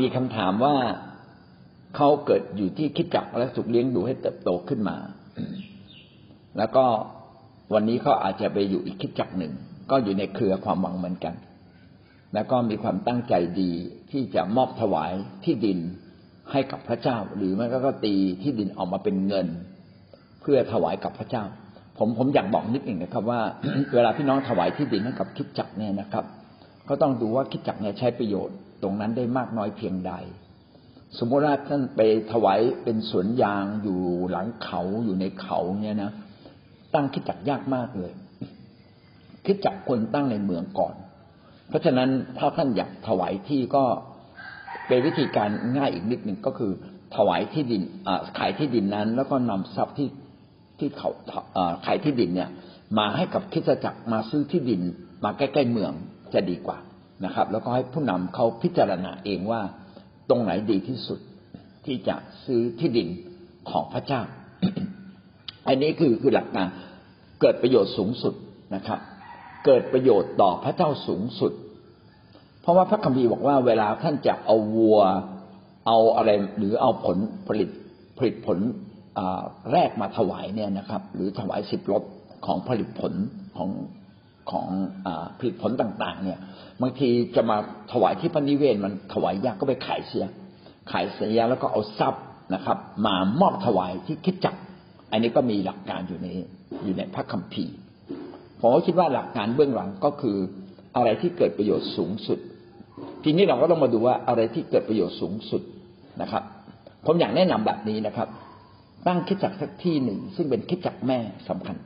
มีคำถามว่าเขาเกิดอยู่ที่คิดจักและถูกเลี้ยงดูให้เติบโตขึ้นมา แล้วก็วันนี้เขาอาจจะไปอยู่อีกคิดจักหนึ่ง ก็อยู่ในเครือความหวังเหมือนกัน แล้วก็มีความตั้งใจดีที่จะมอบถวายที่ดินให้กับพระเจ้า หรือไม่ก็ตีที่ดินออกมาเป็นเงิน เพื่อถวายกับพระเจ้า ผมผมอยากบอกนิดหนึ่งนะครับ ว่า เวลาพี่น้องถวายที่ดินให้กับคิดจักเนี่ยนะครับ ก็ต้องดูว่าคิดจักเนี่ยใช้ประโยชน์ ตรงนั้นได้มากน้อยเพียงใด สมมติว่าท่านไปถวายเป็นสวนยางอยู่หลังเขาอยู่ในเขาเนี่ยนะตั้งคิดจักยากมากเลย คิดจักคนตั้งในเมืองก่อน เพราะฉะนั้นถ้าท่านอยากถวายที่ก็เป็นวิธีการง่ายอีกนิดหนึ่งก็คือ ถวายที่ดินขายที่ดินนั้น แล้วก็นำทรัพย์ที่ที่เขาขายที่ดินเนี่ย มาให้กับคิดจักมาซื้อที่ดินมาใกล้ๆเมืองจะดีกว่า นะครับ แล้วก็ให้ผู้นำเขาพิจารณาเองว่าตรงไหนดีที่สุดที่จะซื้อที่ดินของพระเจ้า อันนี้คือคือหลักการเกิดประโยชน์สูงสุดนะครับ เกิดประโยชน์ต่อพระเจ้าสูงสุด เพราะว่าพระคัมภีร์บอกว่าเวลาท่านจะเอาวัวเอาอะไรหรือเอาผลผลิตผลิตผลแรกมาถวายเนี่ยนะครับ หรือถวายสิบรถของผลิตผลของ ของอผลิตผลต่าง ๆ เนี่ย บางทีจะมาถวายที่พระนิเวศมันถวายยากก็ไปขายเสีย ขายเสียแล้วก็เอาทรัพย์นะครับ มามอบถวายที่คิดจัก อันนี้ก็มีหลักการอยู่ในอยู่ในพระคัมภีร์ผมก็คิดว่าหลักการเบื้องหลังก็คืออะไรที่เกิดประโยชน์สูงสุด ทีนี้เราก็ต้องมาดูว่าอะไรที่เกิดประโยชน์สูงสุดนะครับ ผมอยากแนะนำแบบนี้นะครับ ตั้งคิดจักสักที่หนึ่ง ซึ่งเป็นคิดจักแม่สำคัญ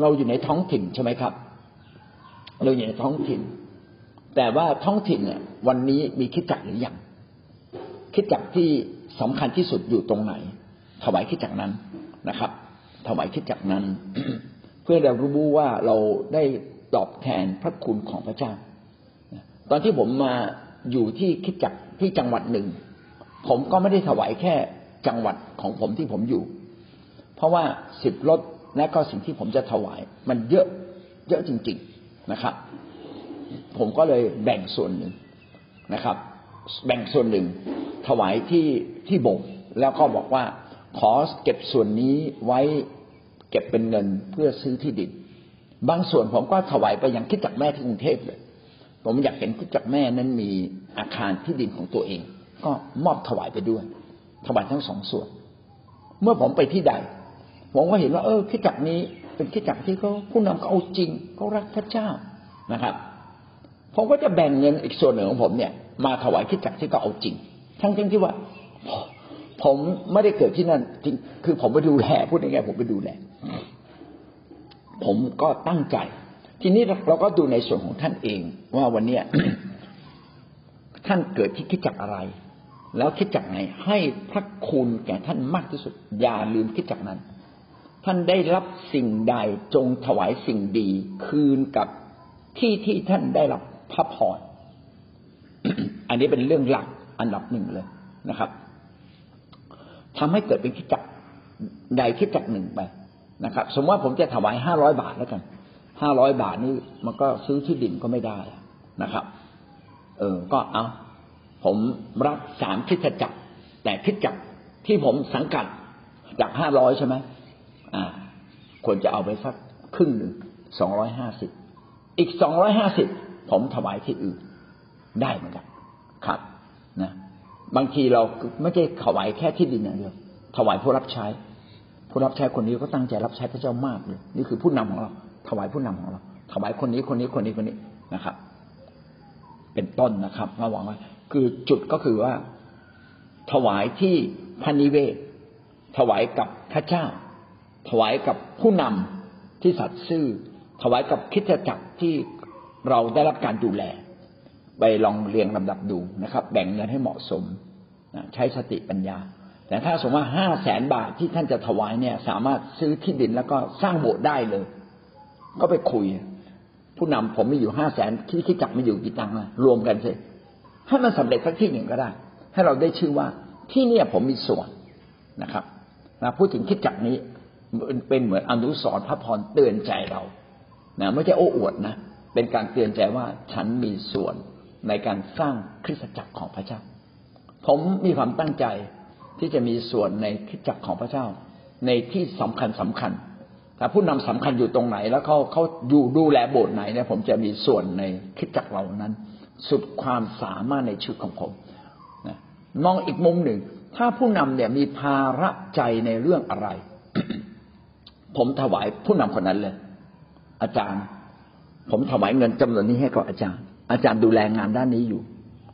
เราอยู่ในท้องถิ่นใช่ไหมครับ เราอยู่ในท้องถิ่น แต่ว่าท้องถิ่นเนี่ย วันนี้มีคิดจักหรือยังคิดจักที่สำคัญที่สุดอยู่ตรงไหน ถวายคิดจักนั้นนะครับ ถวายคิดจักนั้น เพื่อเรารู้ว่าเราได้ตอบแทนพระคุณของพระเจ้า ตอนที่ผมมาอยู่ที่คิดจักที่จังหวัดหนึ่ง ผมก็ไม่ได้ถวายแค่จังหวัดของผมที่ผมอยู่ เพราะว่าสิบรถ และก็สิ่งที่ผมจะถวาย มันเยอะเยอะจริง ๆนะครับ ผมก็เลยแบ่งส่วนหนึ่งนะครับ แบ่งส่วนหนึ่งถวายที่ที่โบสถ์แล้วก็บอกว่าขอเก็บส่วนนี้ไว้เก็บเป็นเงินเพื่อซื้อที่ดินบางส่วนผมก็ถวายไปยังคิดจักแม่ที่กรุงเทพเลย ผมอยากเห็นคิดจักแม่นั้นมีอาคารที่ดินของตัวเอง ก็มอบถวายไปด้วย ถวายทั้งสองส่วน เมื่อผมไปที่ใด ผมก็เห็นว่า เออคิดจักนี้ เป็นคิดจักที่เขาผู้นำเขาเอาจริงเขารักพระเจ้านะครับผมก็จะแบ่งเงินอีกส่วนหนึ่งของผมเนี่ย มาถวายคิดจักที่เขาเอาจริง ทั้งจริงที่ว่า ผมไม่ได้เกิดที่นั่นจริงคือผมไปดูแลพูดง่ายๆผมไปดูแลผมก็ตั้งใจ ทีนี้เราก็ดูในส่วนของท่านเอง ว่าวันเนี้ยท่านเกิดที่คิดจักอะไร แล้วคิดจักไหนให้พระคุณแก่ท่านมากที่สุด อย่าลืมคิดจักนั้น ท่านได้รับสิ่งใดจงถวายสิ่งดีคืนกับที่ที่ท่านได้รับพระพรอันนี้เป็นเรื่องหลักอันดับหนึ่งเลยนะครับทำให้เกิดเป็นคิดจักใดคิดจักหนึ่งไปนะครับ สมมติว่าผมจะถวายห้าร้อยบาทแล้วกันห้าร้อยบาทนี่มันก็ซื้อที่ดินก็ไม่ได้นะครับ เออก็เอาผมรับสามคิดจักแต่คิดจักที่ผมสังกัดจากห้าร้อยใช่ไหม ควรจะเอาไปสักครึ่งหนึ่งสองร้อยห้าสิบอีกสองร้อยห้าสิบผมถวายที่อื่นได้เหมือนกันครับนะบางทีเราไม่ใช่ถวายแค่ที่ดินอย่างเดียวถวายผู้รับใช้ ผู้รับใช้คนนี้ก็ตั้งใจรับใช้พระเจ้ามากเลยนี่คือผู้นำของเรา ถวายผู้นำของเรา ถวายคนนี้คนนี้คนนี้คนนี้นะครับ เป็นต้นนะครับระวังว่าคือจุดก็คือว่า ถวายที่พันิเวศถวายกับพระเจ้า ถวายกับผู้นำที่สัตย์ซื่อ ถวายกับคิดจักรที่เราได้รับการดูแล ไปลองเรียงลำดับดูนะครับ แบ่งเงินให้เหมาะสมใช้สติปัญญา แต่ถ้าสมมติว่าห้าแสนบาทที่ท่านจะถวายเนี่ย สามารถซื้อที่ดินแล้วก็สร้างโบสถ์ได้เลย ก็ไปคุย ผู้นำผมมีอยู่ห้าแสนที่คิดจักรมีอยู่กี่ตังค์ะรวมกันสิให้มันสำเร็จสักที่หนึ่งก็ได้ ให้เราได้ชื่อว่าที่เนี่ยผมมีส่วนนะครับนะพูดถึงคิดจักรนี้ เป็นเหมือนอนุสรพระพรเตือนใจเรานะไม่ใช่โอ้อวดนะ เป็นการเตือนใจว่าฉันมีส่วนในการสร้างคริสตจักรของพระเจ้า ผมมีความตั้งใจที่จะมีส่วนในคริสตจักรของพระเจ้า ในที่สำคัญสำคัญถ้าผู้นำสำคัญอยู่ตรงไหน แล้วเขาเขาอยู่ดูแลโบสถ์ไหนเนี่ยผมจะมีส่วนในคริสตจักรเหล่านั้น สุดความสามารถในชีวิตของผมนะมองอีกมุมหนึ่ง ถ้าผู้นำเนี่ยมีภาระใจในเรื่องอะไร ผมถวายผู้นำคนนั้นเลย อาจารย์ ผมถวายเงินจำนวนนี้ให้กับอาจารย์ อาจารย์ดูแลงานด้านนี้อยู่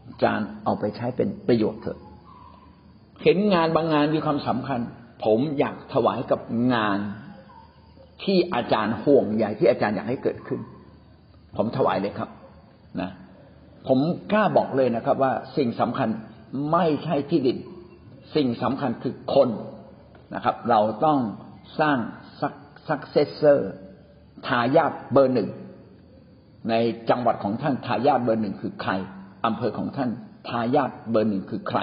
อาจารย์เอาไปใช้เป็นประโยชน์เถอะ เห็นงานบางงานมีความสำคัญ ผมอยากถวายกับงานที่อาจารย์ห่วงใยที่อาจารย์อยากให้เกิดขึ้น ผมถวายเลยครับนะ ผมกล้าบอกเลยนะครับ ว่าสิ่งสำคัญไม่ใช่ที่ดิน สิ่งสำคัญคือคนนะครับ เราต้องสร้าง successor ทายาทเบอร์หนึ่งในจังหวัดของท่านทายาทเบอร์หนึ่งคือใครอำเภอของท่านทายาทเบอร์หนึ่งคือใคร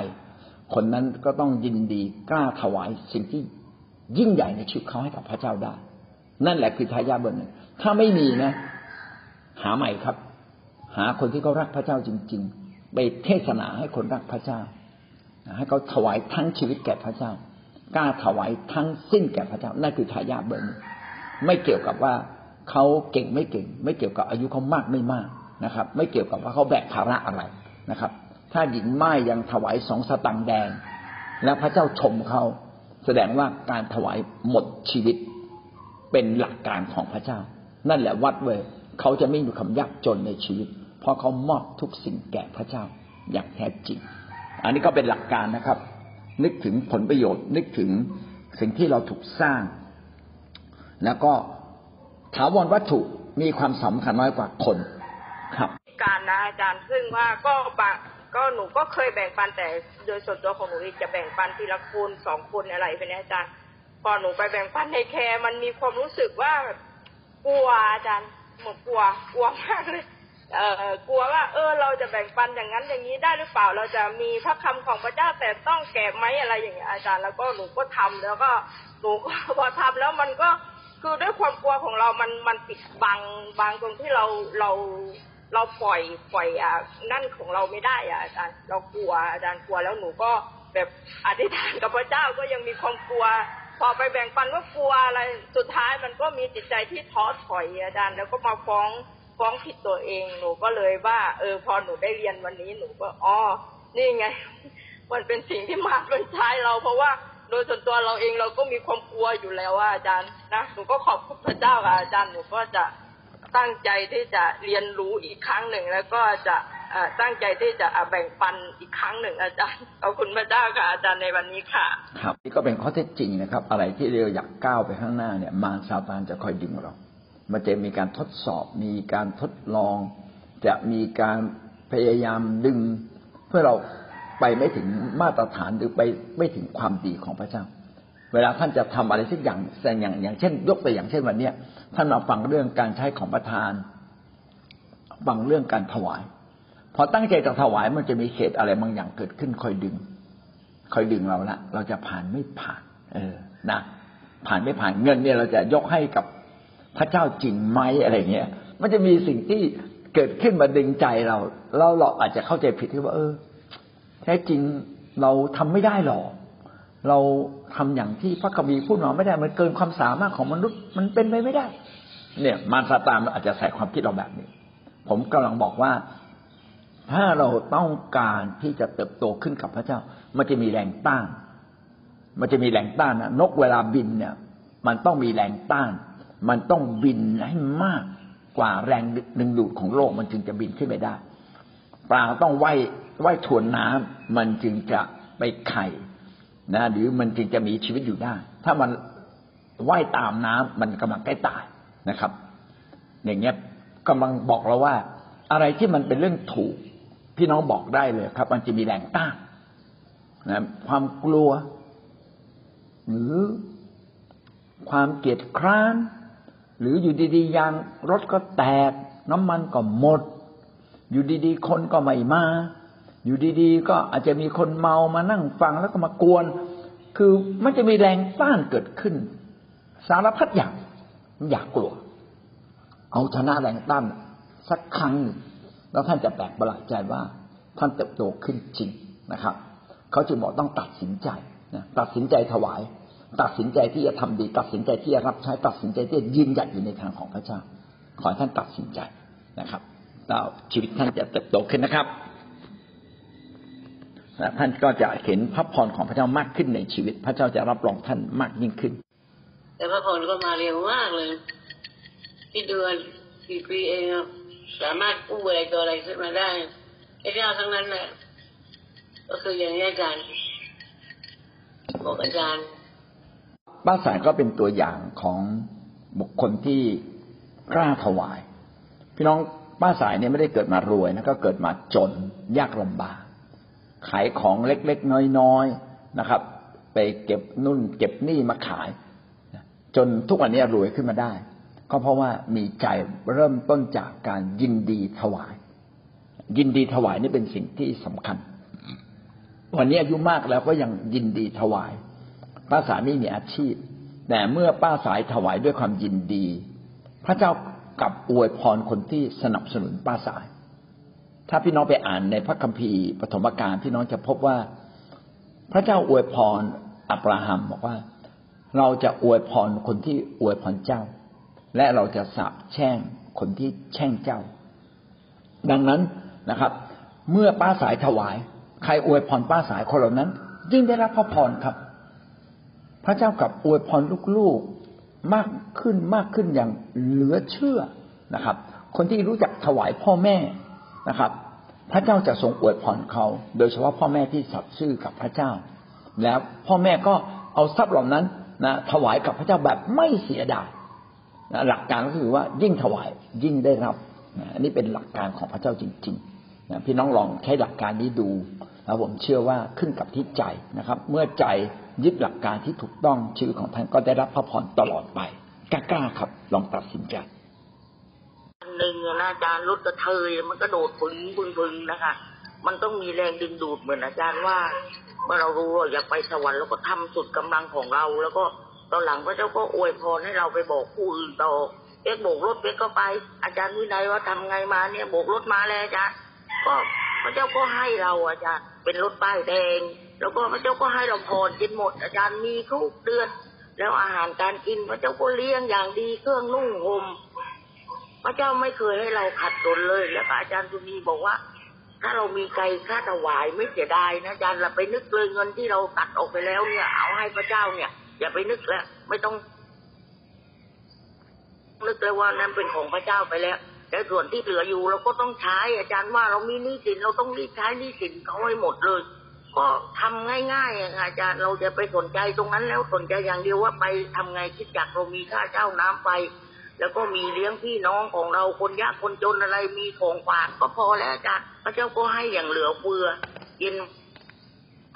คนนั้นก็ต้องยินดีกล้าถวายสิ่งที่ยิ่งใหญ่ในชีวิตเขาให้กับพระเจ้าได้ นั่นแหละคือทายาทเบอร์หนึ่งถ้าไม่มีนะ หาใหม่ครับ หาคนที่เขารักพระเจ้าจริง ๆ ไปเทศนาให้คนรักพระเจ้าให้เขาถวายทั้งชีวิตแก่พระเจ้า กล้าถวายทั้งสิ้นแก่พระเจ้านั่นคือทายาทเบอร์หนึ่งไม่เกี่ยวกับว่าเขาเก่งไม่เก่ง ไม่เกี่ยวกับอายุเขามากไม่มากนะครับ ไม่เกี่ยวกับว่าเขาแบกภาระอะไรนะครับ ถ้าหญิงไม้ยังถวายสองสตังแดง แล้วพระเจ้าชมเขาแสดงว่าการถวายหมดชีวิตเป็นหลักการของพระเจ้า นั่นแหละวัดเว้ยเขาจะไม่มีคำยากจนในชีวิต เพราะเขามอบทุกสิ่งแก่พระเจ้าอย่างแท้จริง อันนี้ก็เป็นหลักการนะครับ นึกถึงผลประโยชน์ นึกถึงสิ่งที่เราถูกสร้าง แล้วก็ถาวรวัตถุมีความสำคัญน้อยกว่าคนครับการนะอาจารย์ซึ่งว่าก็บางก็หนูก็เคยแบ่งปันแต่โดยส่วนตัวของหนูเองจะแบ่งปันทีละคนสองคนอะไรไปนี่ยอาจารย์พอหนูไปแบ่งปันในแคร์มันมีความรู้สึกว่ากลัวอาจารย์หมดกลัวกลัวมากเลย กลัวว่า เออ เราจะแบ่งปันอย่างนั้นอย่างนี้ได้หรือเปล่า เราจะมีพระคำของพระเจ้าแต่ต้องแก่ไหมอะไรอย่างเงี้ยอาจารย์แล้วก็หนูก็ทำแล้วก็หนูก็พอทำแล้วมันก็คือด้วยความกลัวของเรามันมันปิดบังบางตรงที่เราเราเราปล่อยปล่อยอะนั่นของเราไม่ได้อะอาจารย์เรากลัวอาจารย์กลัวแล้วหนูก็แบบอธิษฐานกับพระเจ้าก็ยังมีความกลัว พอไปแบ่งปันว่ากลัวอะไรสุดท้ายมันก็มีจิตใจที่ท้อถอยอาจารย์ แล้วก็มาฟ้อง ฟ้องผิดตัวเอง หนูก็เลยว่า เออ พอหนูได้เรียนวันนี้หนูก็อ๋อนี่ไง มันเป็นสิ่งที่มาเป็นใช้เรา เพราะว่าโดยส่วนตัวเราเองเราก็มีความกลัวอยู่แล้วว่าอาจารย์นะหนูก็ขอบคุณพระเจ้าค่ะอาจารย์หนูก็จะตั้งใจที่จะเรียนรู้อีกครั้งหนึ่ง แล้วก็จะตั้งใจที่จะแบ่งปันอีกครั้งหนึ่งอาจารย์ขอบคุณพระเจ้าค่ะอาจารย์ในวันนี้ค่ะ ครับนี่ก็เป็นข้อเท็จจริงนะครับ อะไรที่เราอยากก้าวไปข้างหน้าเนี่ยมารซาตานจะคอยดึงเรา มันจะมีการทดสอบ มีการทดลอง จะมีการพยายามดึง เพื่อเราไปไม่ถึงมาตรฐานหรือไปไม่ถึงความดีของพระเจ้า เวลาท่านจะทำอะไรสักอย่างแสงอย่างอย่างเช่น ยกตัวอย่างเช่นวันเนี้ยท่านมาฟังเรื่องการใช้ของประทาน ฟังเรื่องการถวาย พอตั้งใจจะถวายมันจะมีเขตอะไรบางอย่างเกิดขึ้นคอยดึงคอยดึงเราละเราจะผ่านไม่ผ่าน เออนะผ่านไม่ผ่านเงินเนี่ยเราจะยกให้กับ พระเจ้าจริงไหมอะไรเงี้ย มันจะมีสิ่งที่เกิดขึ้นมาดึงใจเรา เราเราอาจจะเข้าใจผิดที่ว่า เออ แท้จริงเราทำไม่ได้หรอกเราทำอย่างที่พระกบีพูดมาไม่ได้มันเกินความสามารถของมนุษย์ มันเป็นไปไม่ได้ เนี่ย มารซาตานอาจจะใส่ความคิดเราแบบนี้ ผมกำลังบอกว่า ถ้าเราต้องการที่จะเติบโตขึ้นกับพระเจ้า มันจะมีแรงต้าน มันจะมีแรงต้านนะนกเวลาบินเนี่ย มันต้องมีแรงต้าน มันต้องบินให้มากกว่าแรงดึงดูดของโลกมันจึงจะบินขึ้นไปได้ ปลาต้องว่ายว่ายทวนน้ำมันจึงจะไปไข่นะ หรือมันจึงจะมีชีวิตอยู่ได้ ถ้ามันว่ายตามน้ำมันกำลังใกล้ตายนะครับ อย่างเงี้ยกำลังบอกเราว่า อะไรที่มันเป็นเรื่องถูก พี่น้องบอกได้เลยครับ มันจะมีแรงต้านนะความกลัว หรือความเกลียดคร้าน หรืออยู่ดีๆยางรถก็แตก น้ำมันก็หมด อยู่ดีๆ คนก็ไม่มา อยู่ดีๆ ก็อาจจะมีคนเมามานั่งฟังแล้วก็มากวน คือมันจะมีแรงต้านเกิดขึ้น สารพัดอย่างอยากกลัว เอาชนะแรงต้านสักครั้งแล้วท่านจะแปลกประหลาดใจว่า ท่านเติบโตขึ้นจริงนะครับ เขาจึงบอกต้องตัดสินใจนะตัดสินใจถวาย ตัดสินใจที่จะทำดี ตัดสินใจที่จะรับใช้ตัดสินใจที่จะยืนหยัดอยู่ในทางของพระเจ้า ขอให้ท่านตัดสินใจนะครับแล้วชีวิตท่านจะเติบโตขึ้นนะครับและท่านก็จะเห็นพระพรของพระเจ้ามากขึ้นในชีวิต พระเจ้าจะรับรองท่านมากยิ่งขึ้น แต่พระพรก็มาเร็วมากเลยที่เดือนกี่ปีเองสามารถกู้อะไรตัวอะไรขึ้นมาได้ไอ้เจ้าทั้งนั้นแหละก็คืออย่างนี้อาจารย์บอกอาจารย์ ป้าสายก็เป็นตัวอย่างของบุคคลที่กล้าถวาย พี่น้องป้าสายเนี่ยไม่ได้เกิดมารวยนะก็เกิดมาจนยากลำบากขายของเล็กๆน้อยๆนะครับ ไปเก็บนุ่น เก็บนี่มาขาย จนทุกวันนี้รวยขึ้นมาได้ ก็เพราะว่ามีใจเริ่มต้นจากการยินดีถวาย ยินดีถวายนี่เป็นสิ่งที่สำคัญวันนี้อายุมากแล้วก็ยังยินดีถวาย ป้าสายไม่มีอาชีพ แต่เมื่อป้าสายถวายด้วยความยินดี พระเจ้ากลับอวยพรคนที่สนับสนุนป้าสาย ถ้าพี่น้องไปอ่านในพระคัมภีร์ปฐมกาลพี่น้องจะพบว่า พระเจ้าอวยพรอับราฮัมบอกว่า เราจะอวยพรคนที่อวยพรเจ้า และเราจะสาปแช่งคนที่แช่งเจ้า ดังนั้นนะครับ เมื่อป้าสายถวาย ใครอวยพรป้าสายคนเหล่านั้น ยิ่งได้รับพระพรครับ ระเจ้ากับอวยพรลูกๆมากขึ้นมากขึ้นอย่างเหลือเชื่อนะครับ คนที่รู้จักถวายพ่อแม่นะครับ พระเจ้าจะทรงอวยพรเขา โดยเฉพาะพ่อแม่ที่สัตย์ซื่อกับพระเจ้า แล้วพ่อแม่ก็เอาทรัพย์เหล่านั้นนะถวายกับพระเจ้าแบบไม่เสียดายนะหลักการก็คือว่ายิ่งถวายยิ่งได้รับนะอันนี้เป็นหลักการของพระเจ้าจริง ๆ นะพี่น้องลองใช้หลักการนี้ดูแล้วผมเชื่อว่าขึ้นกับที่ใจนะครับ เมื่อใจยึดหลักการที่ถูกต้องชีวิตของท่านก็ได้รับพระพรตลอดไปกล้าๆครับ ลองตัดสินใจนหนึ่งอะนะอาจารย์รถกระเทยมันก็โดดปึงปึงปึงนะคะมันต้องมีแรงดึงดูดเหมือนอาจารย์ว่า เมื่อเรารู้ว่าอยากไปสวรรค์เราก็ทำสุดกำลังของเรา แล้วก็ตอนหลังพระเจ้าก็อวยพรให้เราไปบอกผู้อื่นต่อเอ็กโบกรถเอ็กก็ไป อาจารย์วินัยว่าทำไงมาเนี่ยโบกรถมาแล้วอาจารย์ ก็พระเจ้าก็ให้เราอาจารย์ เป็นรถป้ายแดง แล้วก็พระเจ้าก็ให้เราพรกินหมด อาจารย์มีทุกเดือน แล้วอาหารการกินพระเจ้าก็เลี้ยงอย่างดีเครื่องนุ่งห่มพระเจ้าไม่เคยให้เราขัดสนเลย แล้วอาจารย์สุนีบอกว่า ถ้าเรามีไกลค่าถวายไม่เสียดายนะอาจารย์เราไปนึกเลยเงินที่เราตัดออกไปแล้วเนี่ย เอาให้พระเจ้าเนี่ย อย่าไปนึกแล้วไม่ต้องนึกเลยว่านั่นเป็นของพระเจ้าไปแล้ว แต่ส่วนที่เหลืออยู่เราก็ต้องใช้อาจารย์ว่าเรามีหนี้สินเราต้องรีบใช้หนี้สินเขาให้หมดเลย ก็ทำง่ายๆอะอาจารย์เราจะไปสนใจตรงนั้นแล้วสนใจอย่างเดียวว่าไปทำไงคิดจักเรามีค่าเจ้าน้ำไฟแล้วก็มีเลี้ยงพี่น้องของเราคนยากคนจนอะไรมีของฝากก็พอแล้วอาจารย์พระเจ้าก็ให้อย่างเหลือเฟือกิน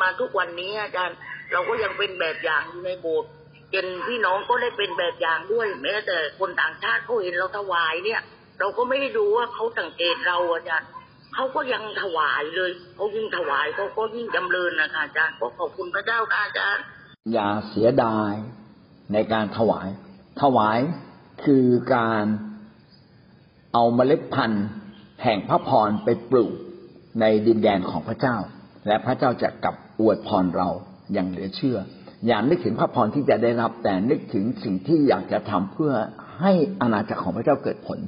มาทุกวันนี้อาจารย์ เราก็ยังเป็นแบบอย่างอยู่ในโบสถ์จนพี่น้องก็ได้เป็นแบบอย่างด้วย แม้แต่คนต่างชาติเขาเห็นเราถวายเนี่ย เราก็ไม่ได้ดูว่าเขาสังเกตเราอาจารย์เขาก็ยังถวายเลยเขายิ่งถวายเขาก็ยิ่งจำเริญนะคะอาจารย์ก็ขอบคุณพระเจ้าค่ะอาจารย์อย่าเสียดายในการถวาย ถวายคือการเอาเมล็ดพันธุ์แห่งพระพรไปปลูกในดินแดนของพระเจ้า และพระเจ้าจะกลับอวยพรเราอย่างเหลือเชื่อ อย่านึกถึงพระพรที่จะได้รับแต่นึกถึงสิ่งที่อยากจะทำเพื่อให้อาณาจักรของพระเจ้าเกิดผล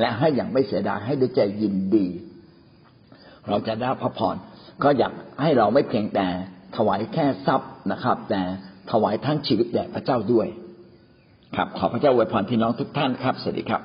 และให้อย่างไม่เสียดายให้ด้วยใจยินดี เราจะได้พระพรก็อยากให้เราไม่เพียงแต่ถวายแค่ทรัพย์นะครับ แต่ถวายทั้งชีวิตแด่พระเจ้าด้วย ครับ ขอพระเจ้าอวยพรพี่น้องทุกท่านครับ สวัสดีครับ